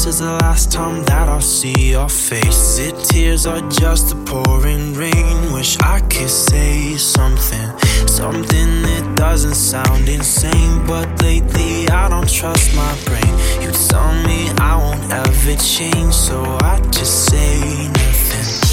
This is the last time that I'll see your face. Is it tears or just the pouring rain? Wish I could say something, something that doesn't sound insane. But lately I don't trust my brain. You tell me I won't ever change, so I just say nothing.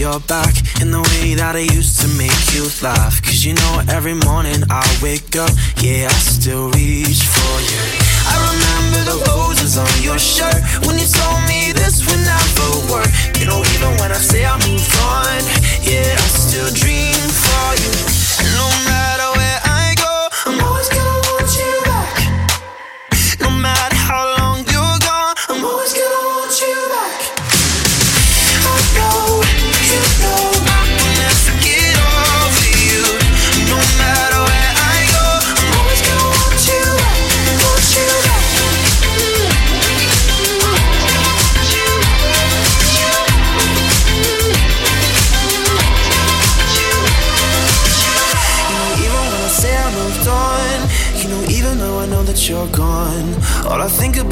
you're back in the way that I used to make you laugh. Cause you know every morning I wake up, yeah, I still reach for you. I remember the roses on your shirt when you told me this would never work. You know, even when I say I moved on, yeah, I still dream for you.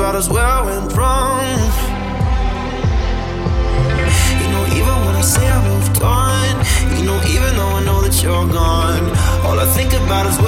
taught us where I went wrong. You know, even when I say I moved on, you know, even though I know that you're gone, all I think about is where.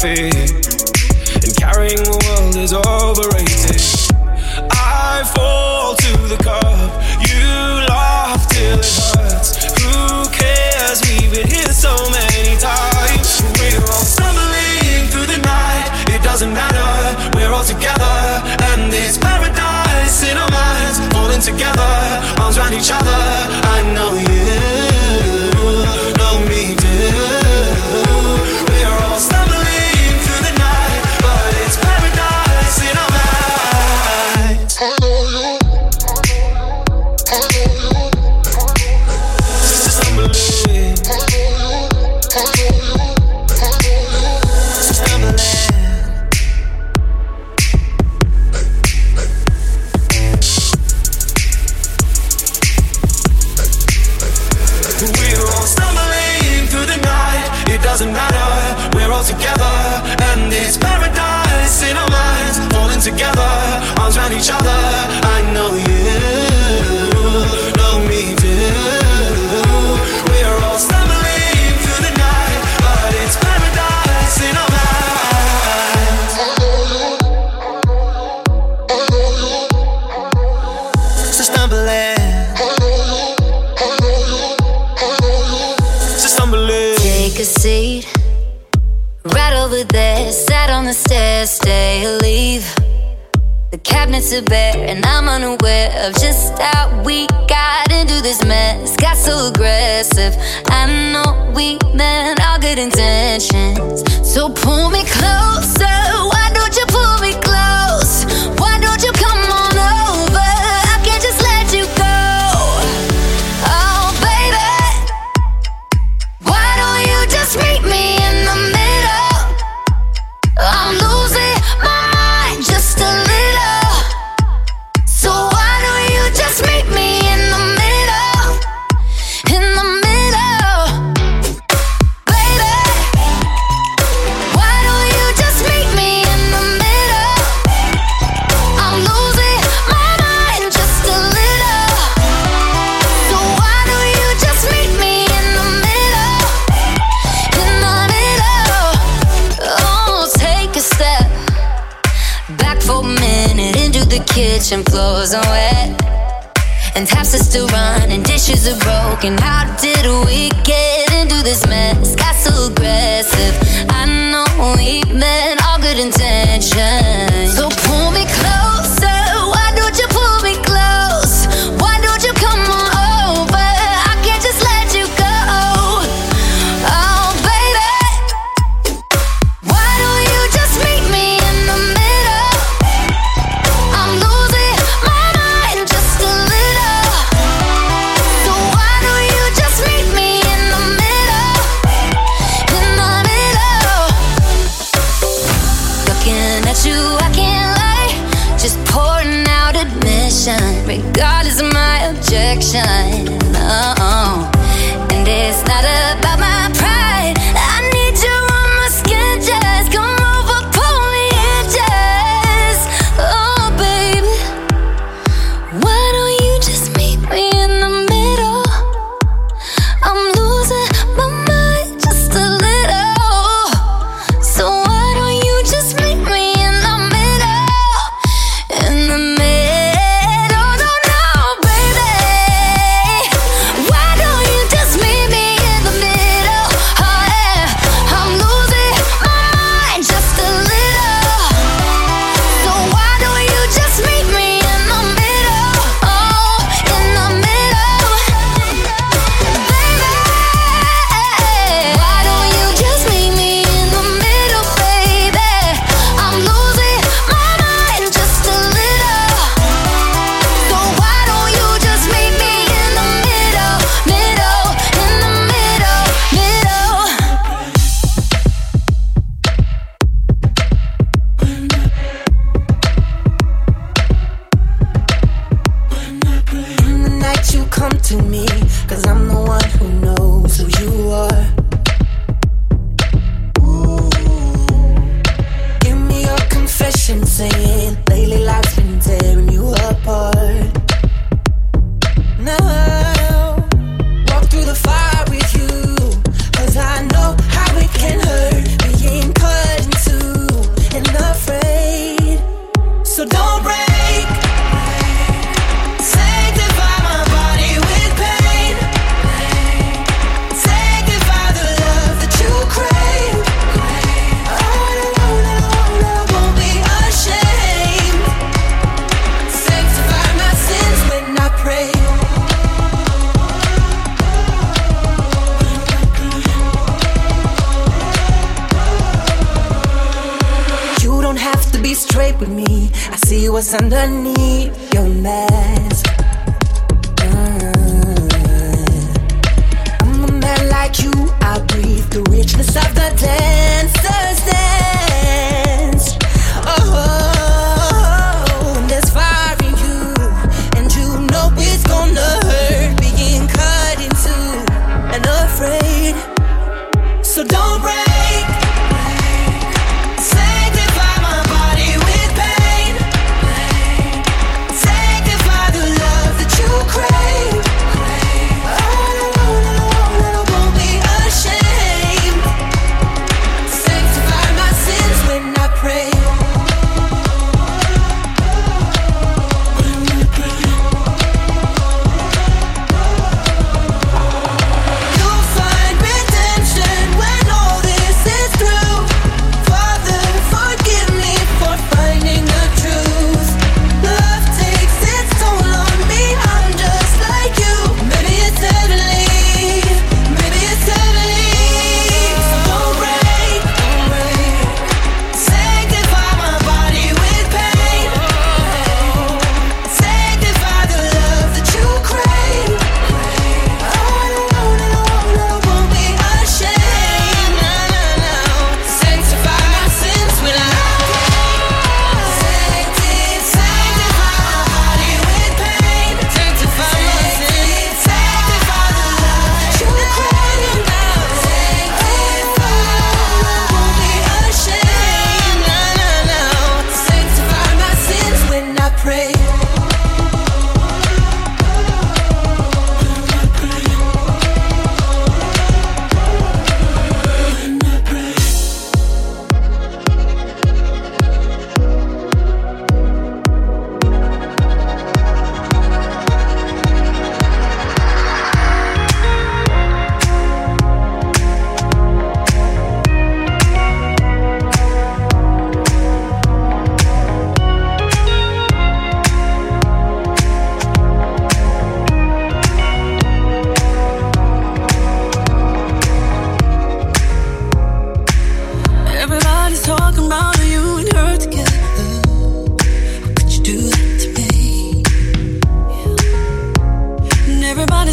coffee. And carrying the world is overrated. I fall to the cup. You laugh till it hurts. Who cares? We've been here so many times. We're all stumbling through the night. It doesn't matter. We're all together. And this paradise in our minds. Falling together. Arms around each other.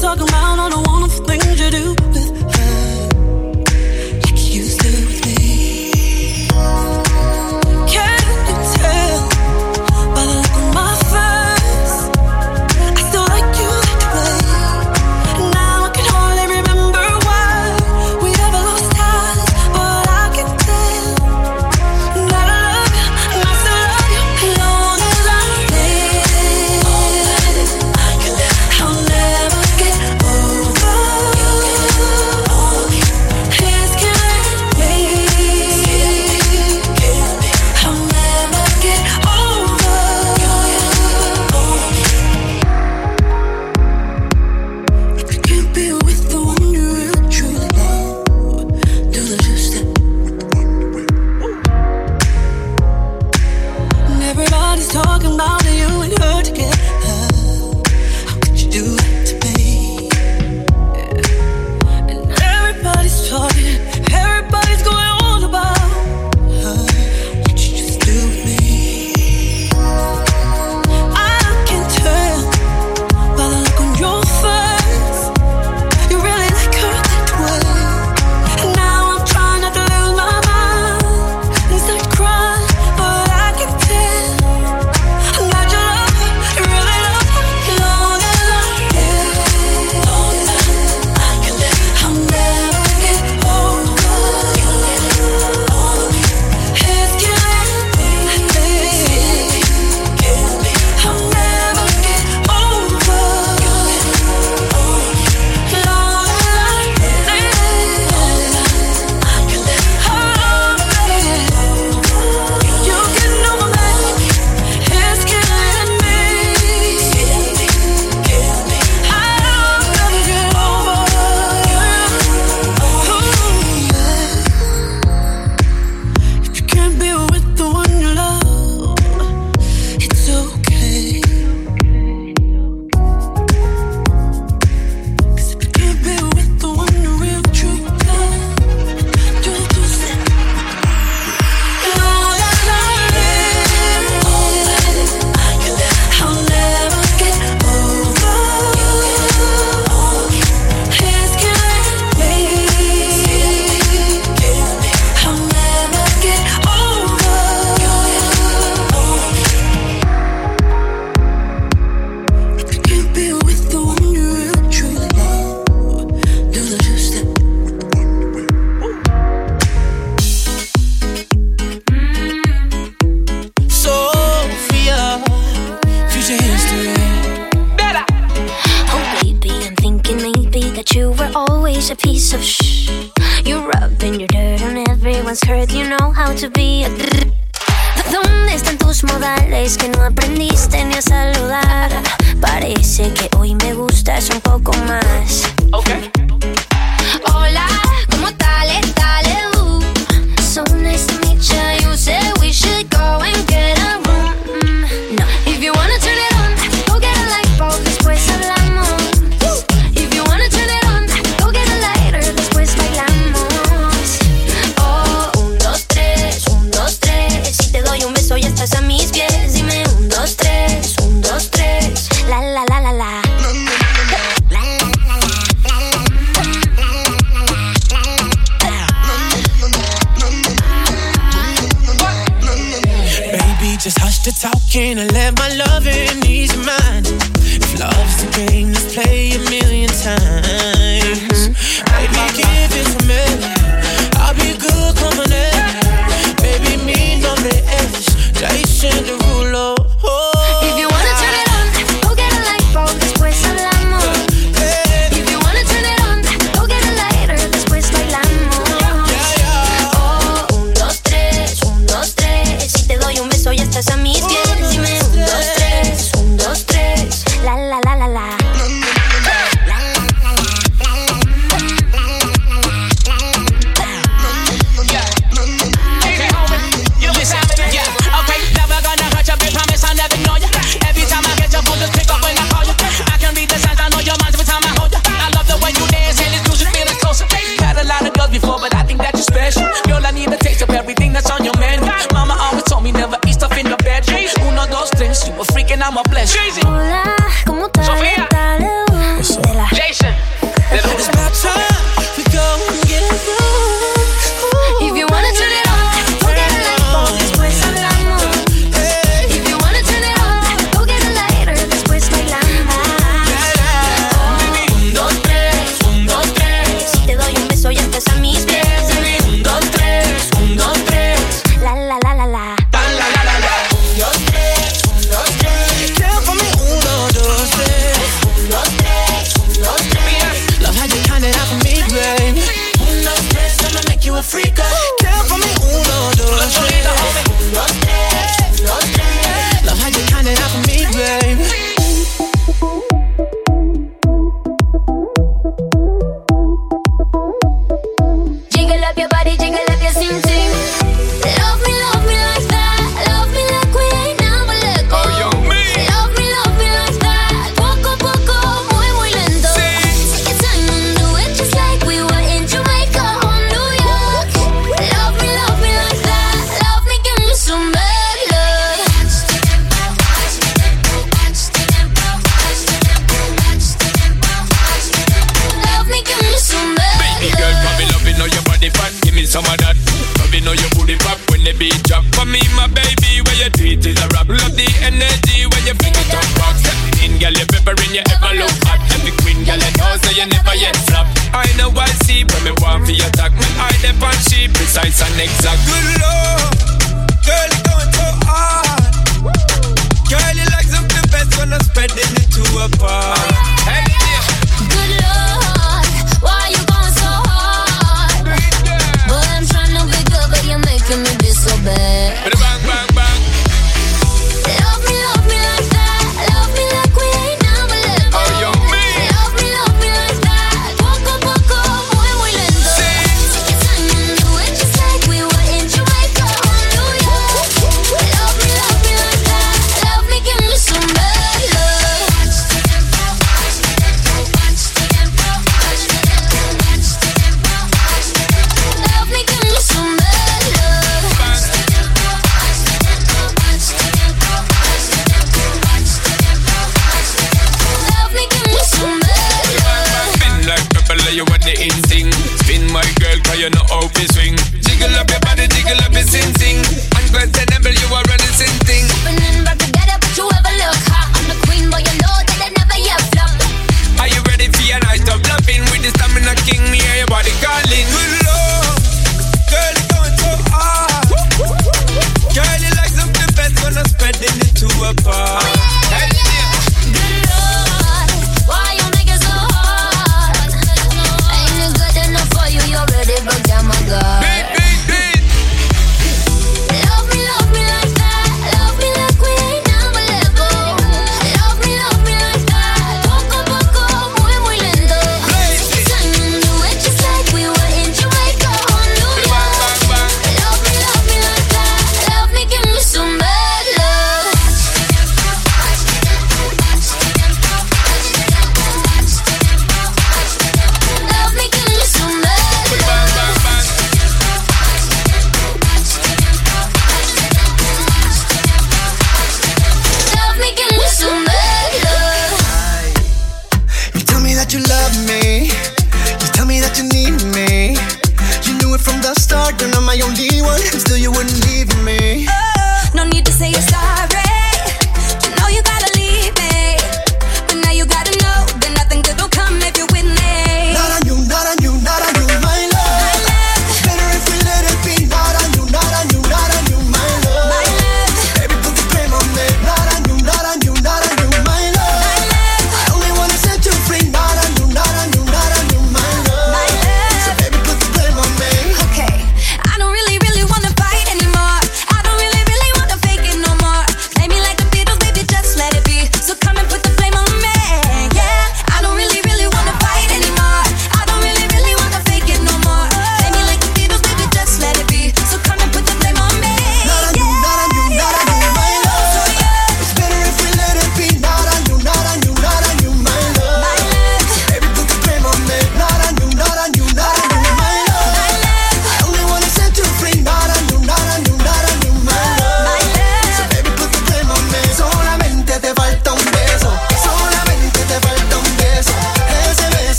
Talking about all the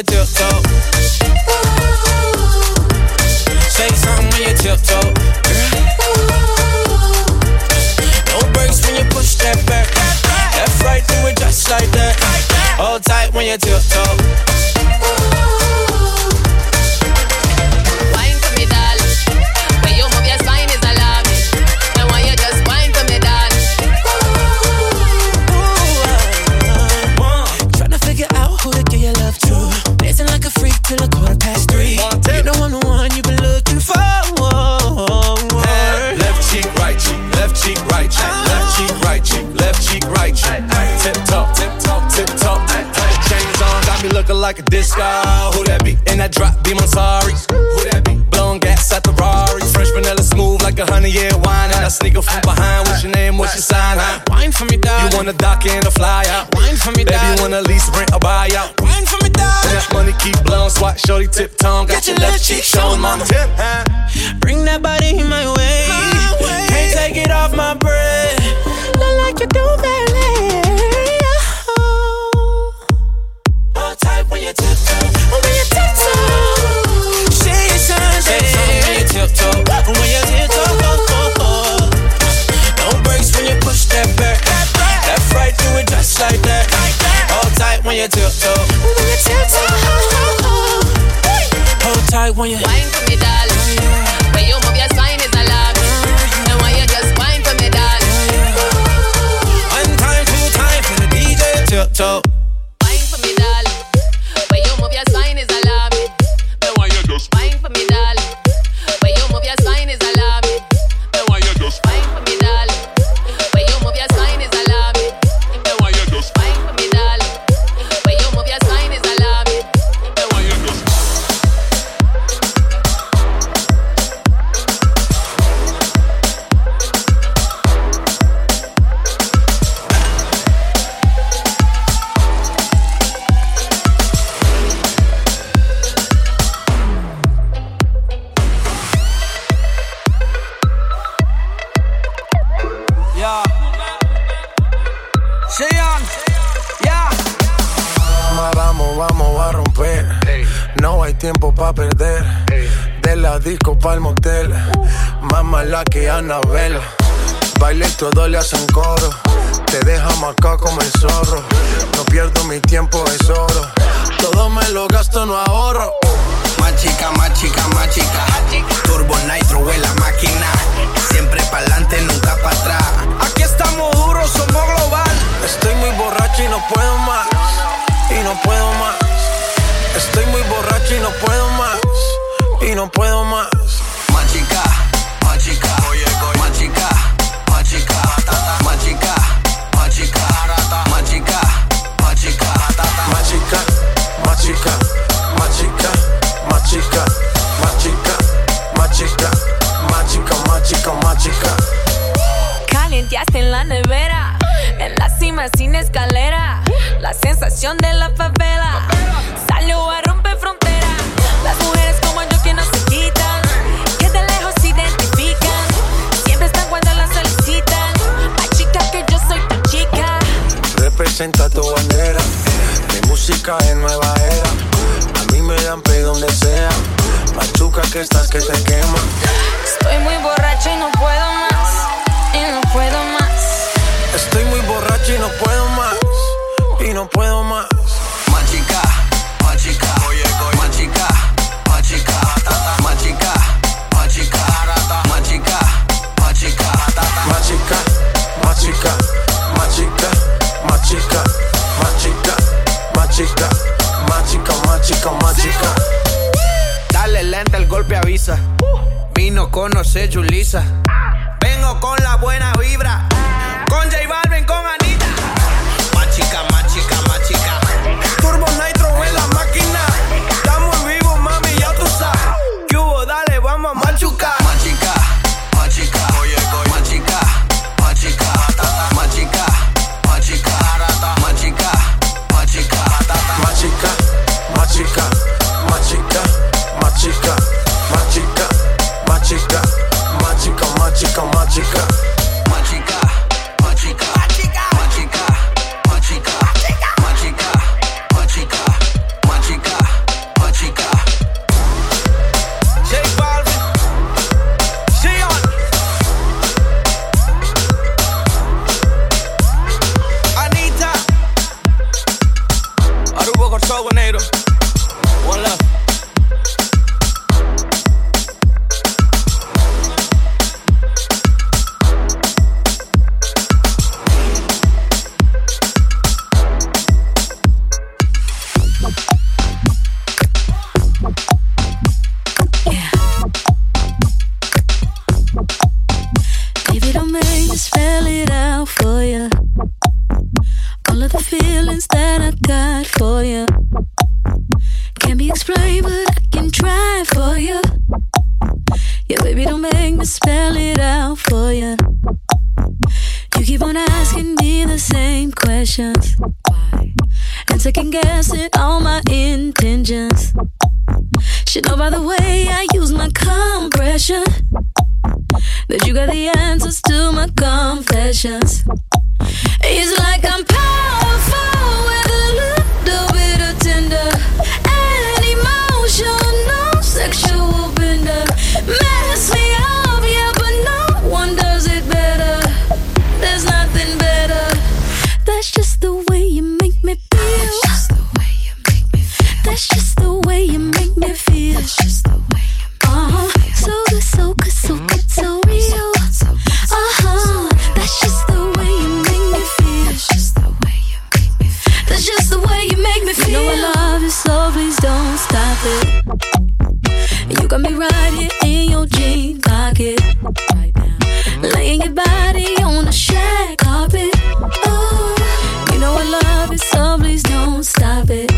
you tiptoe. Say something when you tiptoe. No breaks when you push that back. Left, right, do it just like that. Hold tight when you tiptoe. Car, who that be? in that drop Be I'm sorry. Who that be? Blown gas at the Rari. Fresh vanilla smooth like a honey, yeah, wine. And I sneak up from behind. What's your name? What's your sign? Huh? Wine for me, dog. You wanna dock in a fly out? Wine for me, dog. Baby, you wanna lease, rent, or buy out? Wine for me, dog. That money keep blowing, swat, shorty, tip tongue. Got, Got your, left cheek showing, mama. Tip, huh? Bring that body my way. my way. Can't take it off my breath. when you tiptoe. Hold tight when you. Wine for me, darling. When you move your spine is alive. Mm-hmm. And you just wine for me, darling. One time, two time for the DJ. todo le hacen con conocer, Julisa. Vengo con la buena keep on asking me the same questions. Why? And second guessing all my intentions. Should know by the way I use my compression that you got the answers to my confessions. It's like I'm. know I love you, so please don't stop it. You got me right here in your jean pocket. Right now. Laying your body on the shag carpet. Oh, you know I love it, so please don't stop it.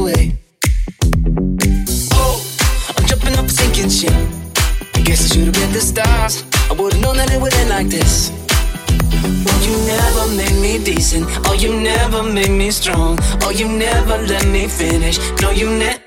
away. Oh, I'm jumping off a sinking ship. I guess I should have read the stars. I would've known that it would end like this. Oh, you never made me decent. Oh, you never made me strong. Oh, you never let me finish. No, you never.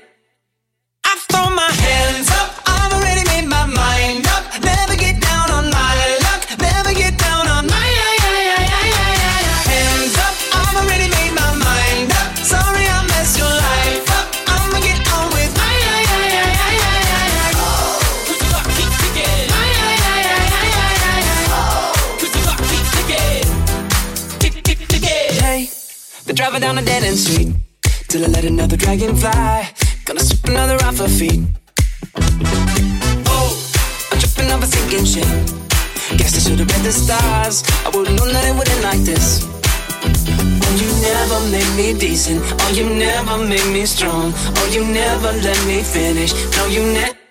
dragonfly. Gonna strip another off her feet. Oh, I'm tripping up a sinking ship. Guess I should've read the stars. I would've known that it wouldn't like this. Oh, you never made me decent. Oh, you never made me strong. Oh, you never let me finish. No, you never.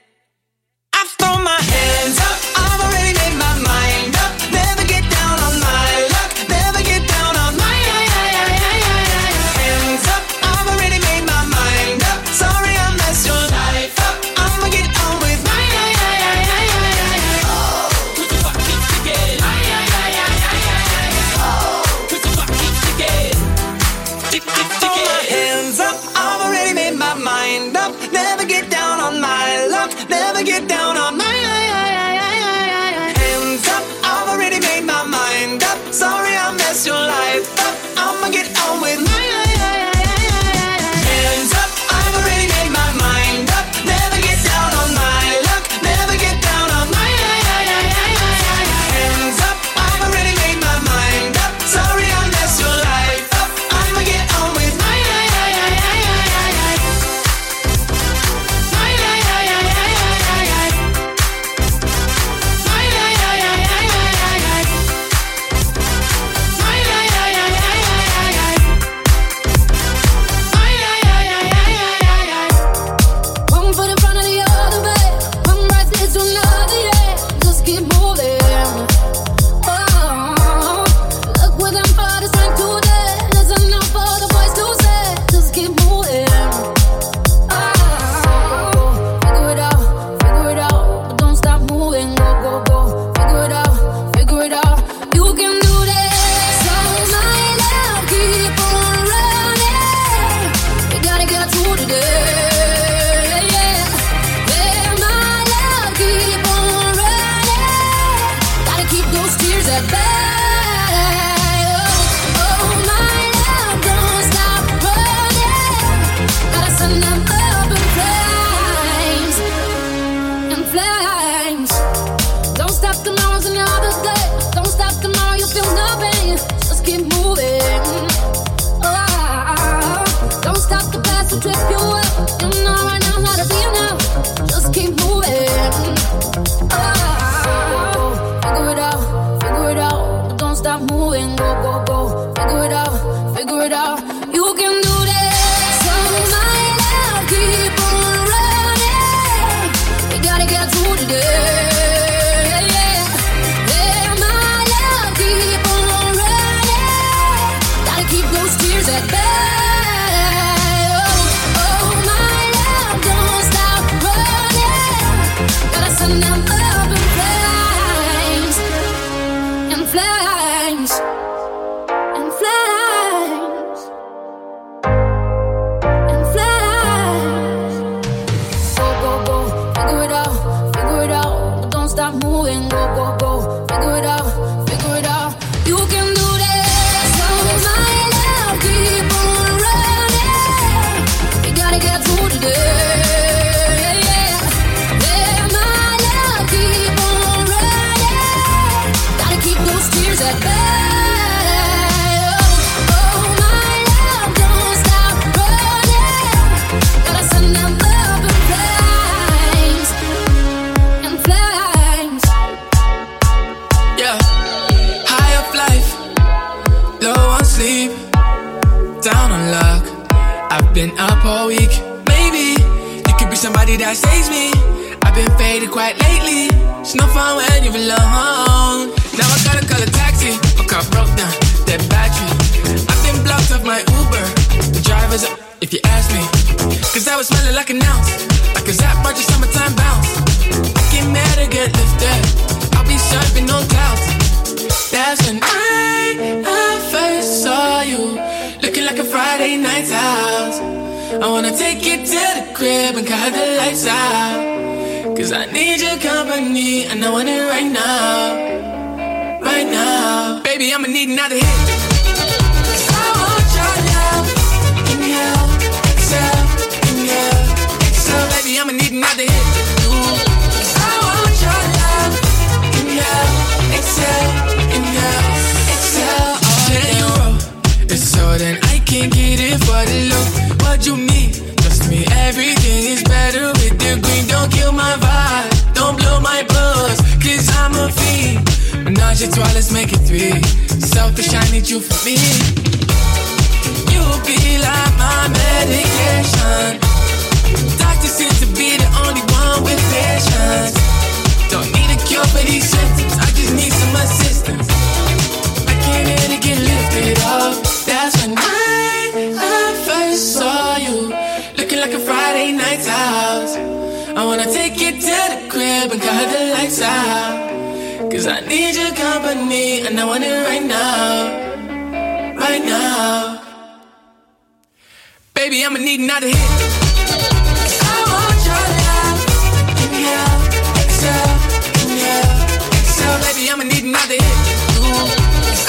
Moving. Go, go, go, quite lately. It's no fun when you're alone. Now I gotta call a taxi. My car broke down, dead battery. I've been blocked off my Uber. The driver's up, if you ask me. Cause I was smelling like an ounce. Like a Zap of summertime bounce. I get mad or get lifted. I'll be surfing on clouds. That's when I, I first saw you. Looking like a Friday night's house. I wanna take you to the crib and cut the lights out. Cause I need your company and I want it right now. Right now. Baby, I'ma need another hit. 'Cause I want your love. Exhale. Baby, I'ma need another hit. Ooh. 'Cause I want your love. So I can't get it for the. What you mean? Trust me, everything is better with the green. Don't kill my Menage a trois, let's make it three. Selfish, I need you for me. You be like my medication. Doctor seems to be the only one with patience. Don't need a cure for these symptoms. I just need some assistance. I can't let it get lifted up. That's when I, I first saw you. Looking like a Friday night's house. I wanna take you to the crib and cut the lights out. Cause I need your company and I want it right now. Right now. Baby, I'ma need another hit. I'ma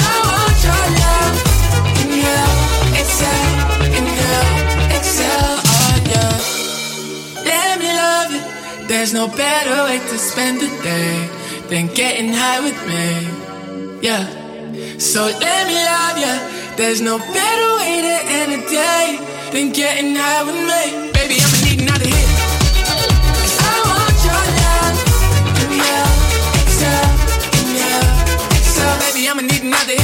I want your love. Inhale, exhale, inhale, exhale. Oh yeah. Let me love you. There's no better way to spend the day than getting high with me. Yeah. So let me love you. There's no better way to end a day than getting high with me. Baby, I'ma need another hit. I want your love. Inhale, exhale, inhale, exhale. Baby, I'ma need another hit.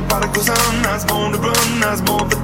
the particles on. I was born to run. I was born for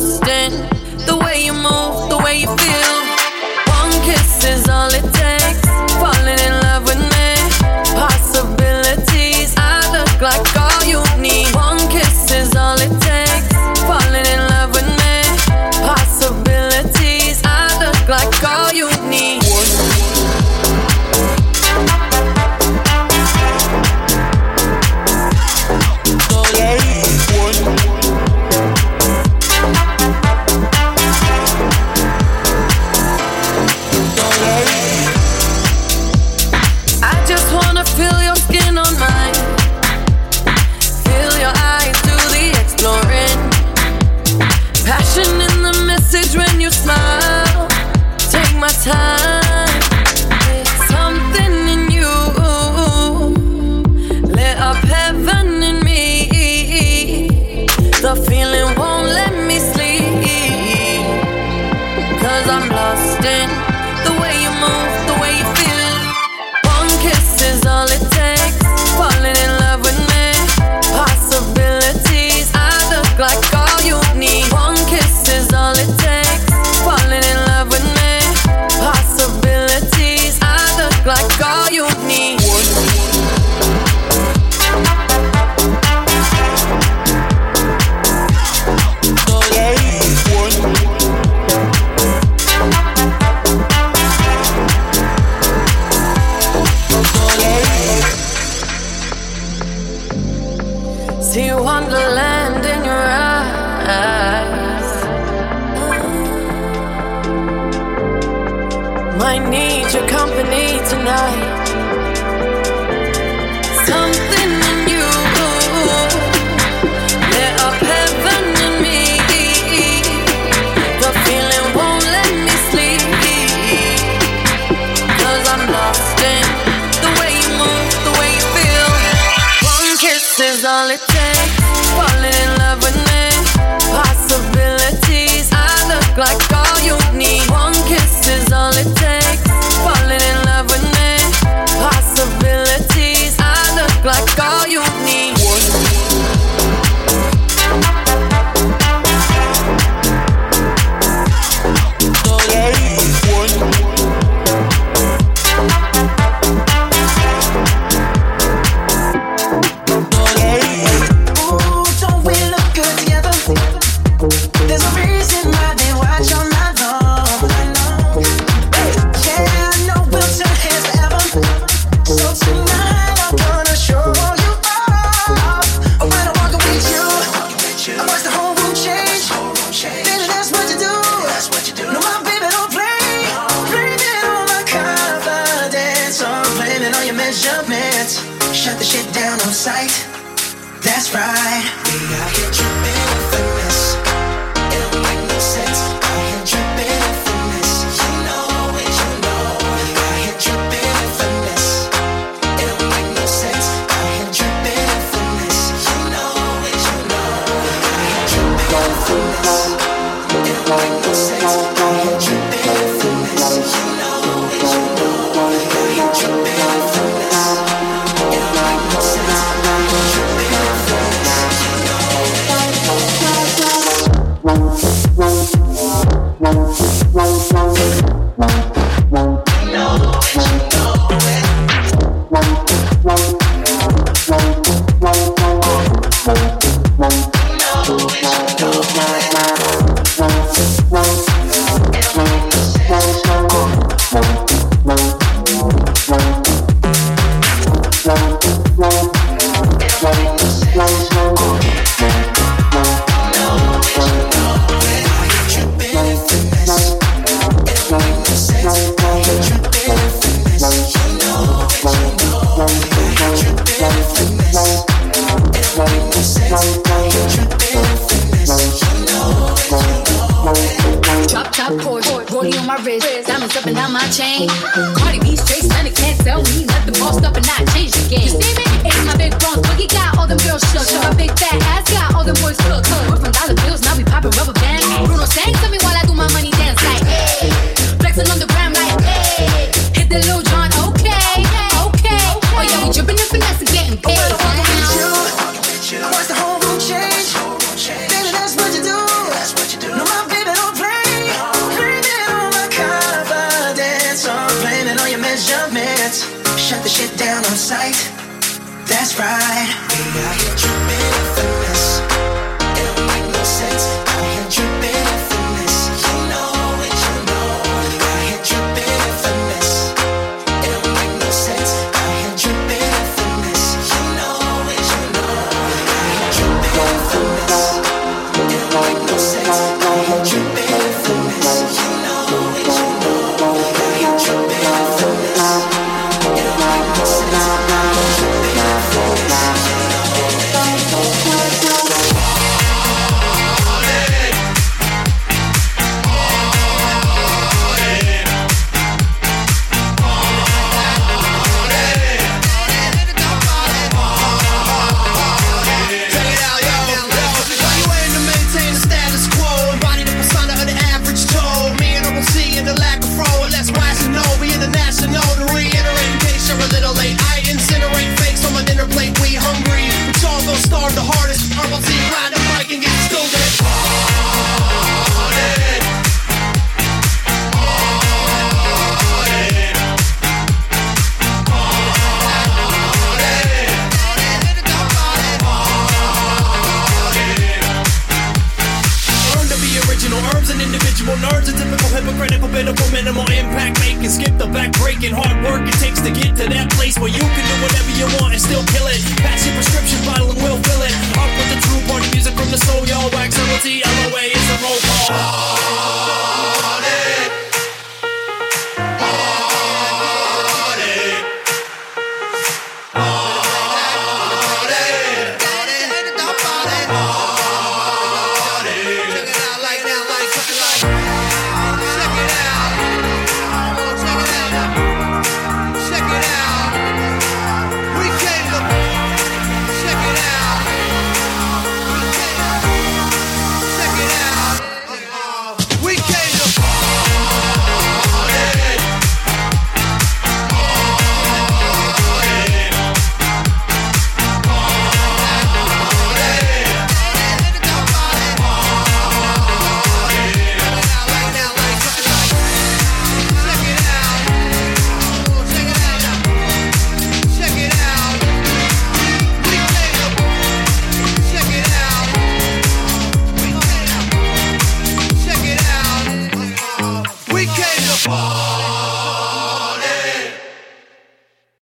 Stand. Need your company tonight.